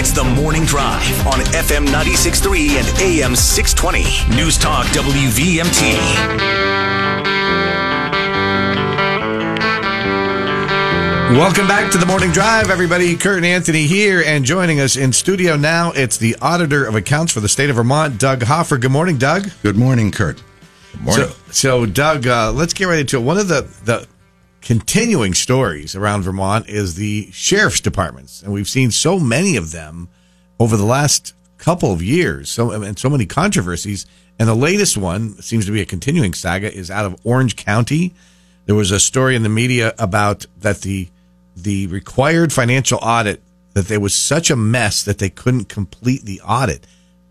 It's the morning drive on FM 96.3 and AM 620. News Talk WVMT. Welcome back to the morning drive, everybody. Kurt and Anthony here, and joining us in studio now, it's the auditor of accounts for the state of Vermont, Doug Hoffer. Good morning, Doug. Good morning, Kurt. Good morning. So, so Doug, uh, let's get right into it. One of the the continuing stories around Vermont is the sheriff's departments, and we've seen so many of them over the last couple of years. So and so many controversies, and the latest one seems to be a continuing saga is out of Orange County. There was a story in the media about that the the required financial audit that there was such a mess that they couldn't complete the audit.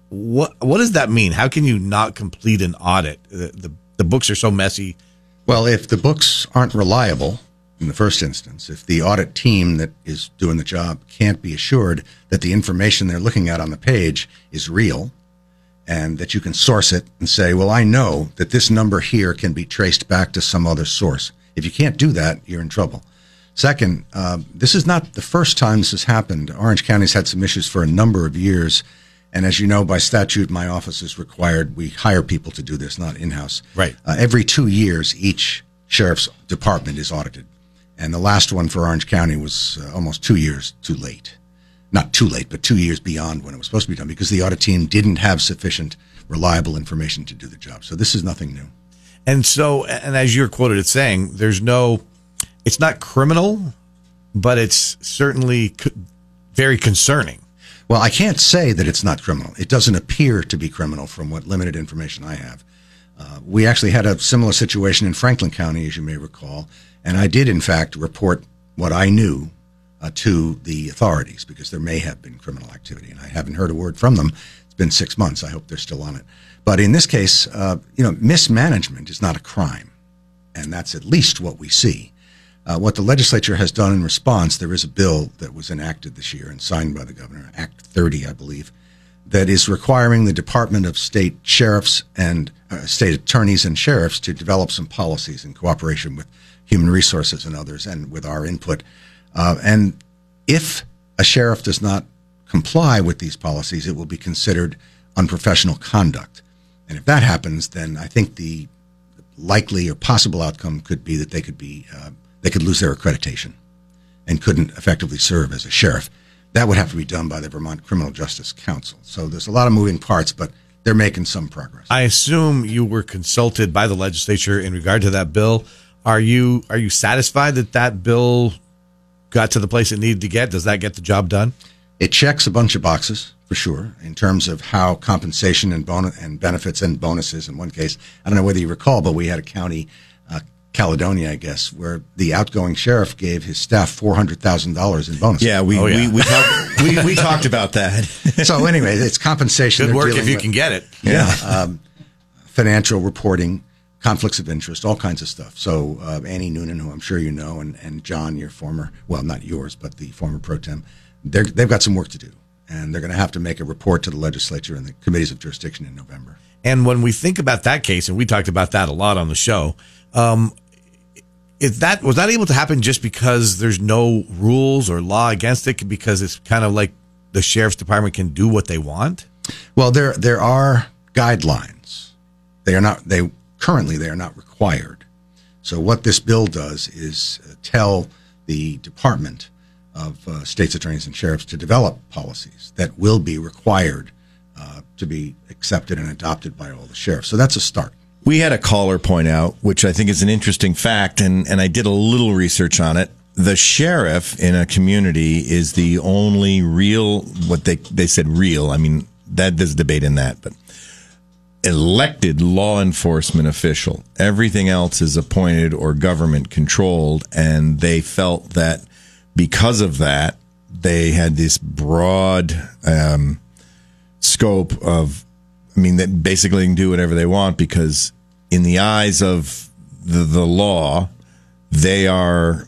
What what does that mean? How can you not complete an audit? The, the, the books are so messy. Well, if the books aren't reliable in the first instance, if the audit team that is doing the job can't be assured that the information they're looking at on the page is real and that you can source it and say, well, I know that this number here can be traced back to some other source. If you can't do that, you're in trouble. Second, uh, this is not the first time this has happened. Orange County's had some issues for a number of years. And as you know, by statute, my office is required. We hire people to do this, not in house. Right. Uh, every two years, each sheriff's department is audited. And the last one for Orange County was uh, almost two years too late. Not too late, but two years beyond when it was supposed to be done because the audit team didn't have sufficient reliable information to do the job. So this is nothing new. And so, and as you're quoted as saying, there's no it's not criminal, but it's certainly very concerning. Well, I can't say that it's not criminal. It doesn't appear to be criminal from what limited information I have. Uh, we actually had a similar situation in Franklin County, as you may recall, and I did, in fact, report what I knew uh, to the authorities because there may have been criminal activity, and I haven't heard a word from them. It's been six months. I hope they're still on it. But in this case, uh, you know, mismanagement is not a crime, and that's at least what we see. Uh, what the legislature has done in response, there is a bill that was enacted this year and signed by the governor, Act 30, I believe, that is requiring the Department of State sheriffs and uh, state attorneys and sheriffs to develop some policies in cooperation with human resources and others and with our input. Uh, and if a sheriff does not comply with these policies, it will be considered unprofessional conduct. And if that happens, then I think the likely or possible outcome could be that they could be uh, they could lose their accreditation and couldn't effectively serve as a sheriff. That would have to be done by the Vermont Criminal Justice Council. So there's a lot of moving parts, but they're making some progress. I assume you were consulted by the legislature in regard to that bill. Are you are you satisfied that that bill got to the place it needed to get? Does that get the job done? It checks a bunch of boxes for sure in terms of how compensation and bonus and benefits and bonuses. In one case, I don't know whether you recall, but we had a county Caledonia, I guess, where the outgoing sheriff gave his staff four hundred thousand dollars in bonus. Yeah, we, oh, yeah. we we, talk, we, we talked about that. so anyway, it's compensation. Good work if you with. can get it. Yeah, um, financial reporting, conflicts of interest, all kinds of stuff. So uh, Annie Noonan, who I'm sure you know, and and John, your former, well, not yours, but the former pro tem, they they've got some work to do, and they're going to have to make a report to the legislature and the committees of jurisdiction in November. And when we think about that case, and we talked about that a lot on the show um, is that was that able to happen just because there's no rules or law against it? Because it's kind of like the sheriff's department can do what they want. Well, there there are guidelines. They are not they currently they are not required. So what this bill does is uh, tell the department of uh, states attorneys and sheriffs to develop policies that will be required uh, to be accepted and adopted by all the sheriffs. So that's a start. We had a caller point out, which I think is an interesting fact, and, and I did a little research on it. The sheriff in a community is the only real, what they, they said real. I mean, that there's debate in that, but elected law enforcement official. Everything else is appointed or government controlled. And they felt that because of that, they had this broad um, scope of I mean, that basically can do whatever they want because, in the eyes of the, the law, they are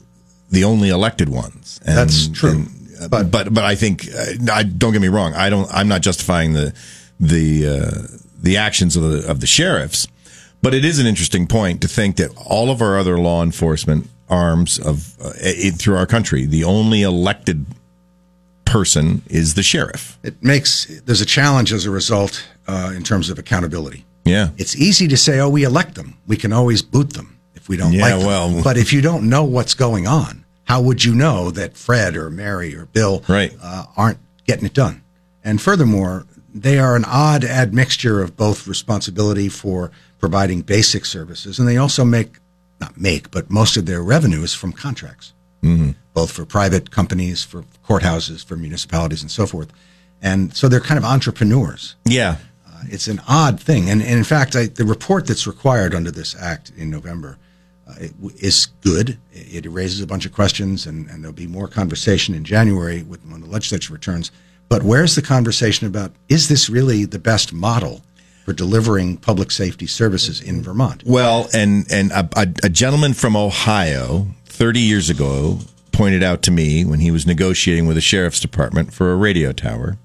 the only elected ones. And, That's true. And, uh, but, but but I think uh, I don't get me wrong. I don't. I'm not justifying the the uh, the actions of the of the sheriffs, but it is an interesting point to think that all of our other law enforcement arms of uh, it, through our country, the only elected person is the sheriff. It makes there's a challenge as a result uh, in terms of accountability. Yeah. It's easy to say, "Oh, we elect them. We can always boot them if we don't Yeah, like them." well- but if you don't know what's going on, how would you know that Fred or Mary or Bill Right. uh, aren't getting it done? And furthermore, they are an odd admixture of both responsibility for providing basic services, and they also make not make, but most of their revenue is from contracts, mm-hmm. both for private companies, for courthouses, for municipalities, and so forth. And so they're kind of entrepreneurs. Yeah. Uh, it's an odd thing. And, and in fact, I, the report that's required under this act in November uh, is good. It, it raises a bunch of questions, and, and there'll be more conversation in January with, when the legislature returns. But where's the conversation about is this really the best model for delivering public safety services in Vermont? Well, and and a, a, a gentleman from Ohio, thirty years ago, pointed out to me when he was negotiating with the sheriff's department for a radio tower.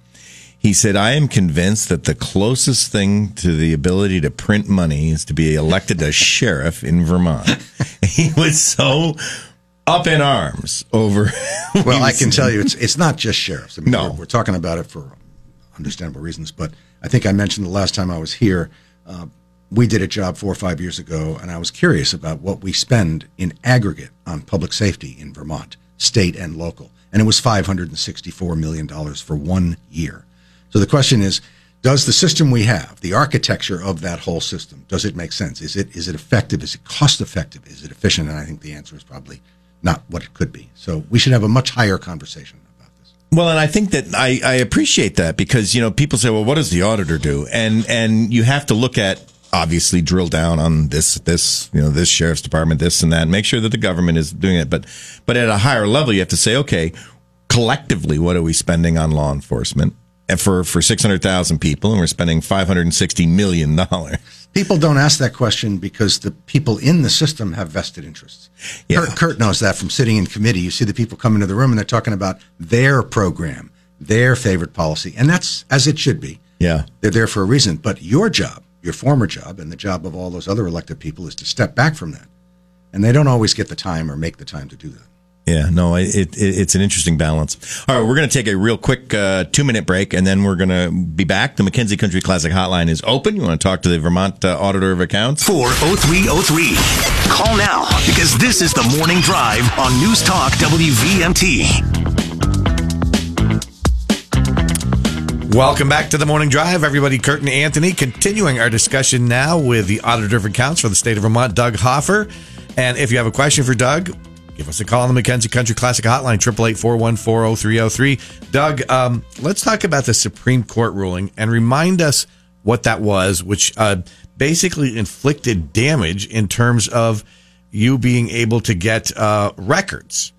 He said, "I am convinced that the closest thing to the ability to print money is to be elected a sheriff in Vermont." he was so up in arms over. Well, I can tell you, it's it's not just sheriffs. I mean, No. we're, we're talking about it for understandable reasons. But I think I mentioned the last time I was here, uh, we did a job four or five years ago, and I was curious about what we spend in aggregate on public safety in Vermont, state and local, and it was five hundred and sixty-four million dollars for one year. So the question is. Does the system we have, the architecture of that whole system, does it make sense? Is it is it effective? Is it cost effective? Is it efficient? And I think the answer is probably not what it could be. So we should have a much higher conversation about this. Well, and I think that I, I appreciate that because you know people say, well, what does the auditor do? And and you have to look at obviously drill down on this this you know this sheriff's department this and that and make sure that the government is doing it. But but at a higher level, you have to say, okay, collectively, what are we spending on law enforcement? And for for six hundred thousand people, and we're spending five hundred and sixty million dollars. People don't ask that question because the people in the system have vested interests. Yeah. Kurt, Kurt knows that from sitting in committee. You see the people come into the room and they're talking about their program, their favorite policy, and that's as it should be. Yeah. They're there for a reason. But your job, your former job, and the job of all those other elected people is to step back from that. And they don't always get the time or make the time to do that. Yeah, no, it, it, it's an interesting balance. All right, we're going to take a real quick uh, two minute break and then we're going to be back. The McKenzie Country Classic Hotline is open. You want to talk to the Vermont uh, Auditor of Accounts? 40303. Call now because this is the morning drive on News Talk WVMT. Welcome back to the morning drive, everybody. Kurt and Anthony continuing our discussion now with the Auditor of Accounts for the state of Vermont, Doug Hoffer. And if you have a question for Doug, give us a call on the McKenzie Country Classic Hotline, 888 Doug, um, let's talk about the Supreme Court ruling and remind us what that was, which uh, basically inflicted damage in terms of you being able to get uh, records.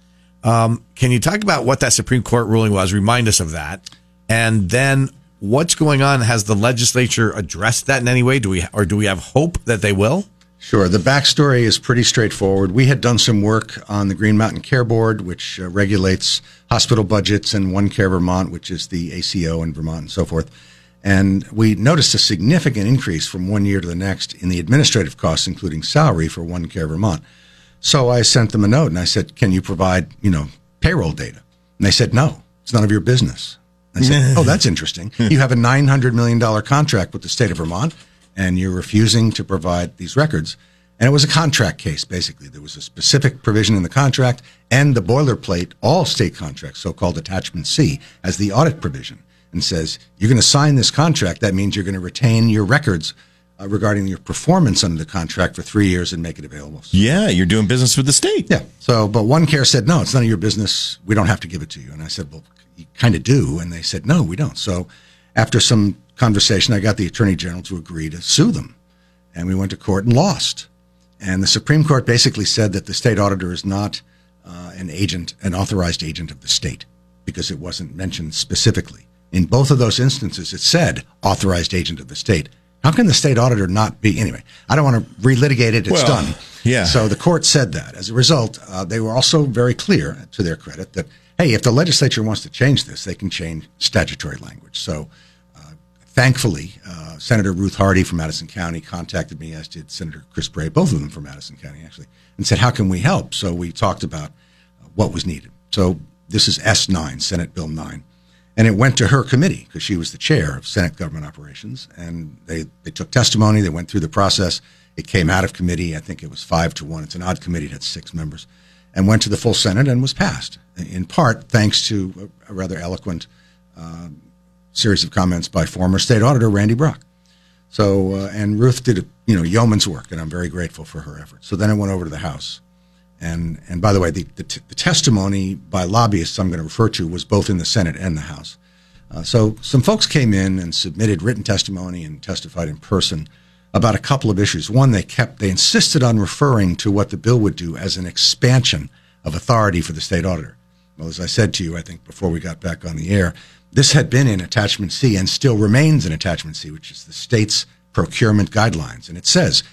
Um, can you talk about what that Supreme Court ruling was? Remind us of that. And then what's going on? Has the legislature addressed that in any way? Do we, or do we have hope that they will? Sure. The backstory is pretty straightforward. We had done some work on the Green Mountain Care Board, which uh, regulates hospital budgets, and One Care Vermont, which is the ACO in Vermont and so forth. And we noticed a significant increase from one year to the next in the administrative costs, including salary for One Care Vermont. So I sent them a note and I said, "Can you provide, you know, payroll data?" And they said, "No, it's none of your business." I said, "Oh, that's interesting. You have a nine hundred million dollar contract with the state of Vermont, and you're refusing to provide these records." And it was a contract case, basically. There was a specific provision in the contract and the boilerplate, all state contracts, so-called Attachment C, as the audit provision, and says you're going to sign this contract. That means you're going to retain your records uh, regarding your performance under the contract for three years and make it available. Yeah, you're doing business with the state. Yeah. So, but One Care said, no, it's none of your business. We don't have to give it to you. And I said, well, you kind of do. And they said, no, we don't. So, after some conversation, I got the Attorney General to agree to sue them. And we went to court and lost. And the Supreme Court basically said that the state auditor is not uh, an agent, an authorized agent of the state, because it wasn't mentioned specifically. In both of those instances, it said authorized agent of the state. How can the state auditor not be? Anyway, I don't want to relitigate it. It's Well, done. yeah. So the court said that. As a result, uh, they were also very clear, to their credit, that hey, if the legislature wants to change this, they can change statutory language. So, thankfully, uh, Senator Ruth Hardy from Addison County contacted me, as did Senator Chris Bray, both of them from Addison County, actually, and said, "How can we help?" So we talked about uh, what was needed. So this is S9, Senate Bill 9. And it went to her committee because she was the chair of Senate Government Operations. And they, they took testimony. They went through the process. It came out of committee. I think it was five to one. It's an odd committee. It had six members and went to the full Senate and was passed, in part thanks to a, a rather eloquent uh, series of comments by former state auditor Randy Brock. So, uh, and Ruth did, you know, yeoman's work, and I'm very grateful for her efforts. So then I went over to the House. And, and by the way, the, the, t- the testimony by lobbyists I'm going to refer to was both in the Senate and the House. Uh, so some folks came in and submitted written testimony and testified in person about a couple of issues. One, they kept, they insisted on referring to what the bill would do as an expansion of authority for the state auditor. Well, as I said to you, I think before we got back on the air, this had been in Attachment C and still remains in Attachment C, which is the state's procurement guidelines. And it says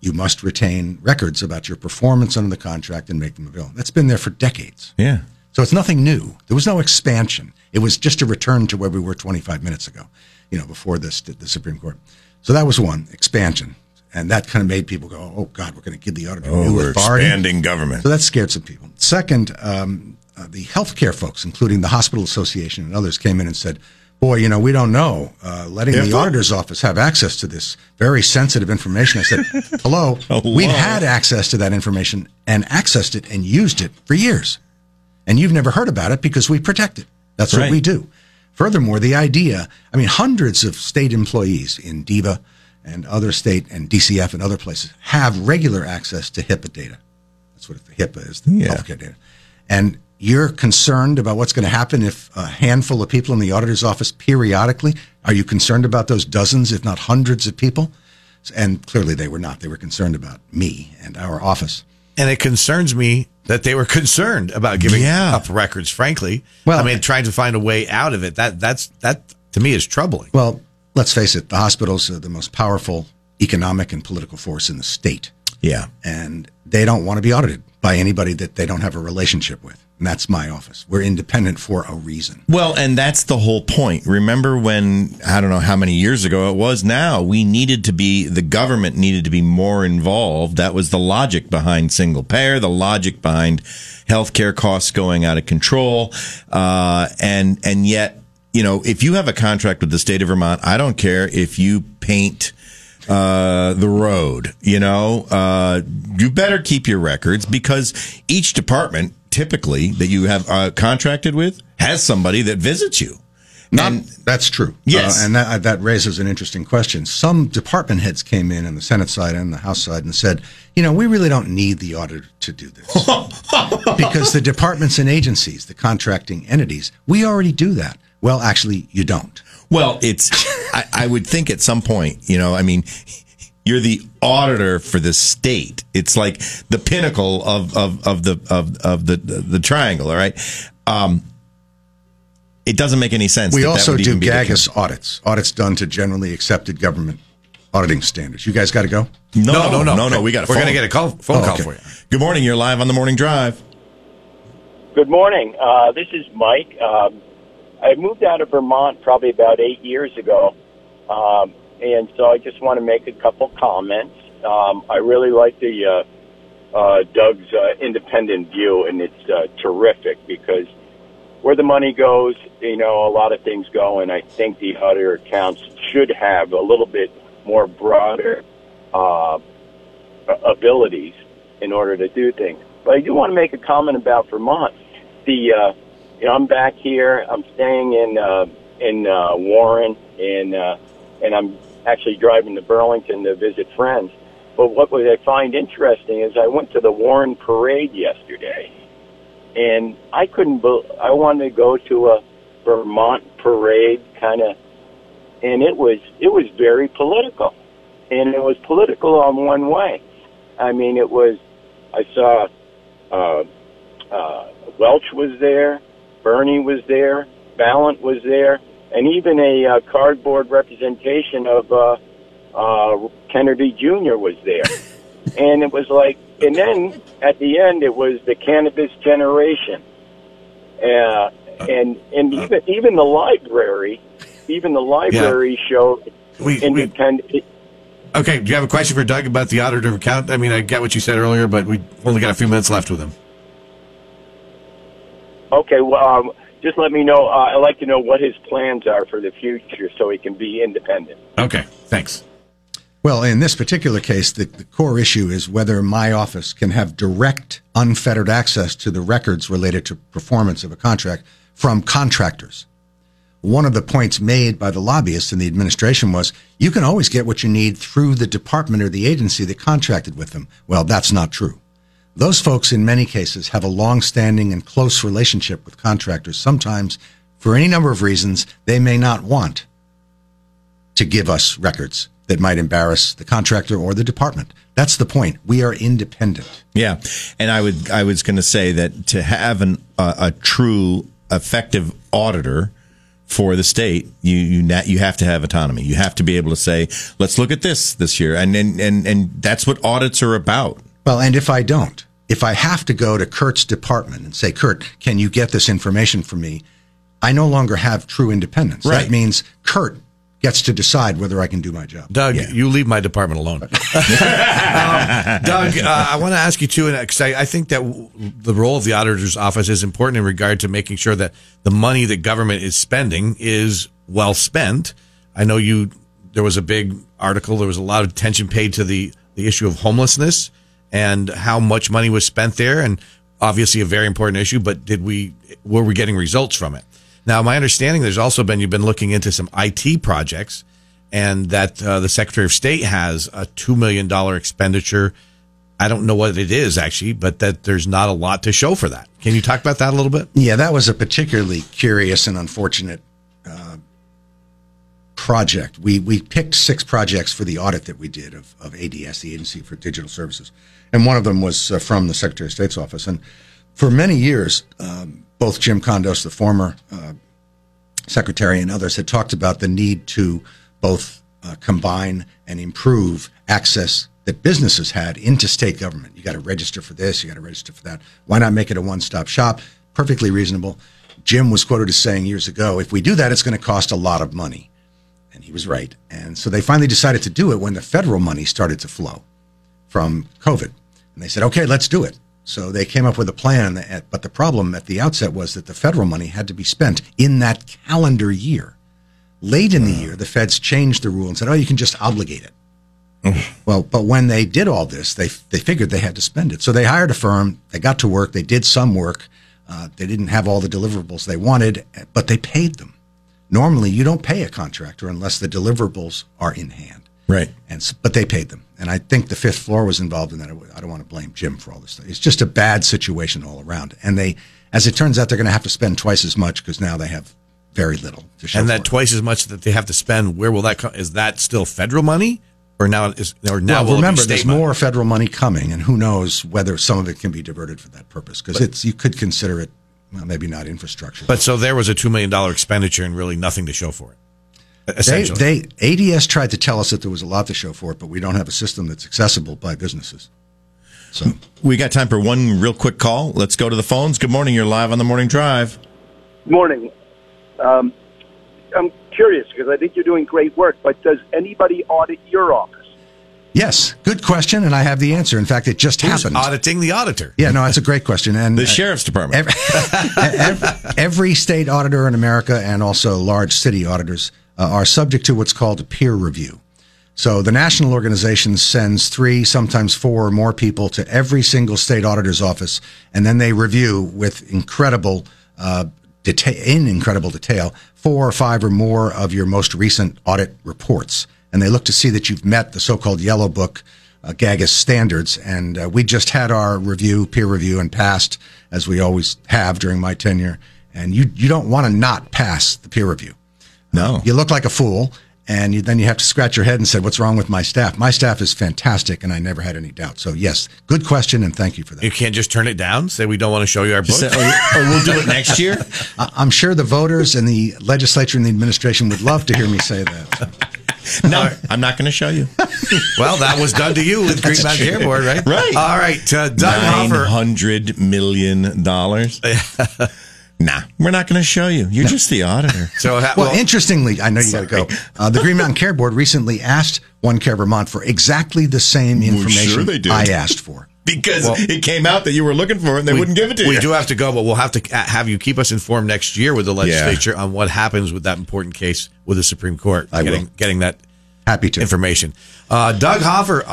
you must retain records about your performance under the contract and make them available. That's been there for decades. Yeah. So it's nothing new. There was no expansion. It was just a return to where we were 25 minutes ago, you know, before this the Supreme Court. So that was one expansion, and that kind of made people go, "Oh God, we're going to give the auditor Oh, new we're authority." expanding government. So that scared some people. Second, um, uh, the healthcare folks, including the Hospital Association and others, came in and said, "Boy, you know, we don't know. Uh, letting the auditor's office have access to this very sensitive information." I said, "Hello, Hello. we've had access to that information and accessed it and used it for years, and you've never heard about it because we protect it. That's what we do." Furthermore, the idea, I mean, hundreds of state employees in DVHA and other state and DCF and other places have regular access to HIPAA data. That's what the HIPAA is, the Yeah. healthcare data. And you're concerned about what's going to happen if a handful of people in the auditor's office periodically, are you concerned about those dozens, if not hundreds of people? And clearly they were not. They were concerned about me and our office. And it concerns me that they were concerned about giving Yeah. up records. Frankly, Well- I mean, trying to find a way out of it. That that's that to me is troubling. Well, let's face it, the hospitals are the most powerful economic and political force in the state. Yeah. and they don't want to be audited by anybody that they don't have a relationship with. And that's my office. We're independent for a reason. Well, and that's the whole point. Remember when, I don't know how many years ago it was now, we needed to be, the government needed to be more involved. That was the logic behind single payer, the logic behind healthcare costs going out of control. Uh, and, and yet, you know, if you have a contract with the state of Vermont, I don't care if you paint, uh, the road, you know, uh, you better keep your records because each department typically that you have uh, contracted with has somebody that visits you. Not, And- that's true. Yes. Uh, and that, that raises an interesting question. Some department heads came in on the Senate side and the House side and said, you know, we really don't need the auditor to do this. because the departments and agencies, the contracting entities, we already do that. Well, actually, you don't. Well, it's, I, I would think at some point, you know, I mean, you're the auditor for the state. It's like the pinnacle of, of, of the, of, of the, the, the triangle. All right. Um, it doesn't make any sense. We that that also would do even GAGAS audits, audits done to generally accepted government auditing standards. You guys got to go? No, No, no, no. no, no. We got. We're going to get a call, phone Oh, call okay. for you. Good morning. You're live on the morning drive. Good morning. Uh, this is Mike. Um, I moved out of Vermont probably about eight years ago, um, and so I just want to make a couple comments. Um, I really like the uh, uh, Doug's uh, independent view, and it's uh, terrific because where the money goes, you know, a lot of things go, and I think the auditor accounts should have a little bit more broader uh, abilities in order to do things. But I do want to make a comment about Vermont. The uh, you know, I'm back here. I'm staying in uh, in uh, Warren, and uh, and I'm actually driving to Burlington to visit friends. But what I find interesting is I went to the Warren parade yesterday, and I couldn't. Be- I wanted to go to a Vermont parade, kind of, and it was it was very political, and it was political on one way. I mean, it was. I saw uh, uh, Welch was there, Bernie was there, Balint was there, and even a uh, cardboard representation of uh, uh, Kennedy Jr. was there. and it was like, and then at the end, it was the cannabis generation. Uh, and and even even the library, even the library showed We, we, okay, do you have a question for Doug about the auditor account? I mean, I get what you said earlier, but we only got a few minutes left with him. Okay, well, um, just let me know. Uh, I'd like to know what his plans are for the future so he can be independent. Okay, thanks. Well, in this particular case, the, the, core issue is whether my office can have direct, unfettered access to the records related to performance of a contract from contractors. One of the points made by the lobbyists in the administration was you can always get what you need through the department or the agency that contracted with them. Well, that's not true. Those folks, in many cases, have a long-standing and close relationship with contractors. Sometimes, for any number of reasons, they may not want to give us records that might embarrass the contractor or the department. That's the point. We are independent. Yeah, and I would I was going to say that to have an uh, a true effective auditor for the state, you you not, you have to have autonomy. You have to be able to say, "Let's look at this this year," and and and, and that's what audits are about. Well, and if I don't, if I have to go to Kurt's department and say, "Kurt, can you get this information for me?" I no longer have true independence. Right. That means Kurt gets to decide whether I can do my job. Doug, yeah. you leave my department alone. um, Doug, uh, I want to ask you too, because I, I, think that w- the role of the auditor's office is important in regard to making sure that the money that government is spending is well spent. I know you. There was a big article. There was a lot of attention paid to the the issue of homelessness and how much money was spent there, and obviously a very important issue. But did we were we getting results from it? Now, my understanding there's also been you've been looking into some IT projects, and that uh, the Secretary of State has a two million dollar expenditure. I don't know what it is actually, but that there's not a lot to show for that. Can you talk about that a little bit? Yeah, that was a particularly curious and unfortunate uh, project. We we picked six projects for the audit that we did of, of ADS, the Agency for Digital Services, and one of them was uh, from the Secretary of State's office. And for many years, um, both Jim Condos, the former uh, secretary, and others had talked about the need to both uh, combine and improve access that businesses had into state government. You got to register for this, you got to register for that. Why not make it a one stop shop? Perfectly reasonable. Jim was quoted as saying years ago, if we do that, it's going to cost a lot of money. And he was right. And so they finally decided to do it when the federal money started to flow from COVID. And they said, okay, let's do it. So they came up with a plan, but the problem at the outset was that the federal money had to be spent in that calendar year. Late in the year, the feds changed the rule and said, "Oh, you can just obligate it." well, but when they did all this, they they figured they had to spend it. So they hired a firm. They got to work. They did some work. Uh, they didn't have all the deliverables they wanted, but they paid them. Normally, you don't pay a contractor unless the deliverables are in hand. Right. And but they paid them, and I think the fifth floor was involved in that. I don't want to blame Jim for all this stuff. It's just a bad situation all around, and they, as it turns out, they're going to have to spend twice as much because now they have very little to show. And that twice as much that they have to spend, where will that come? Is that still federal money? Or now is or now well, remember there's money? more federal money coming, and who knows whether some of it can be diverted for that purpose because it's you could consider it well, maybe not infrastructure. But so there was a two million dollar expenditure and really nothing to show for it. Essentially. They, they ADS tried to tell us that there was a lot to show for it, but we don't have a system that's accessible by businesses. So we got time for one real quick call. Let's go to the phones. Good morning. You're live on the morning drive. Morning. Um, I'm curious because I think you're doing great work, but does anybody audit your office? Yes, good question, and I have the answer. In fact, it just Who's happened. Auditing the auditor. Yeah, no, that's a great question. And the uh, sheriff's department. Every, every, every, state auditor in America, and also large city auditors, uh, are subject to what's called a peer review. So the national organization sends three, sometimes four or more people to every single state auditor's office, and then they review with incredible uh, detail, in incredible detail, four or five or more of your most recent audit reports, and they look to see that you've met the so-called Yellow Book uh, GAGAS standards. And uh, we just had our review, peer review, and passed as we always have during my tenure. And you you don't want to not pass the peer review. No. You look like a fool, and you, then you have to scratch your head and say, "What's wrong with my staff?" My staff is fantastic, and I never had any doubt. So, yes, good question, and thank you for that. You can't just turn it down. Say we don't want to show you our book, say, or, or, we'll do it next year. I'm sure the voters and the legislature and the administration would love to hear me say that. No, I'm not going to show you. well, that was done to you with Green Mountain Care Board, right? Right. All right, uh, Doug Nine Hoffer. hundred million dollars. Nah, we're not going to show you. You're no. just the auditor. So, well, well interestingly, I know you got to go. Uh, the Green Mountain Care Board recently asked One Care Vermont for exactly the same information well, sure I asked for. because Well- it came out that you were looking for it and they We- wouldn't give it to you. we do have to go, but we'll have to uh, have you keep us informed next year with the legislature on what happens with that important case with the Supreme Court. I will. getting getting that Happy to. information. Uh, Doug Hoffer.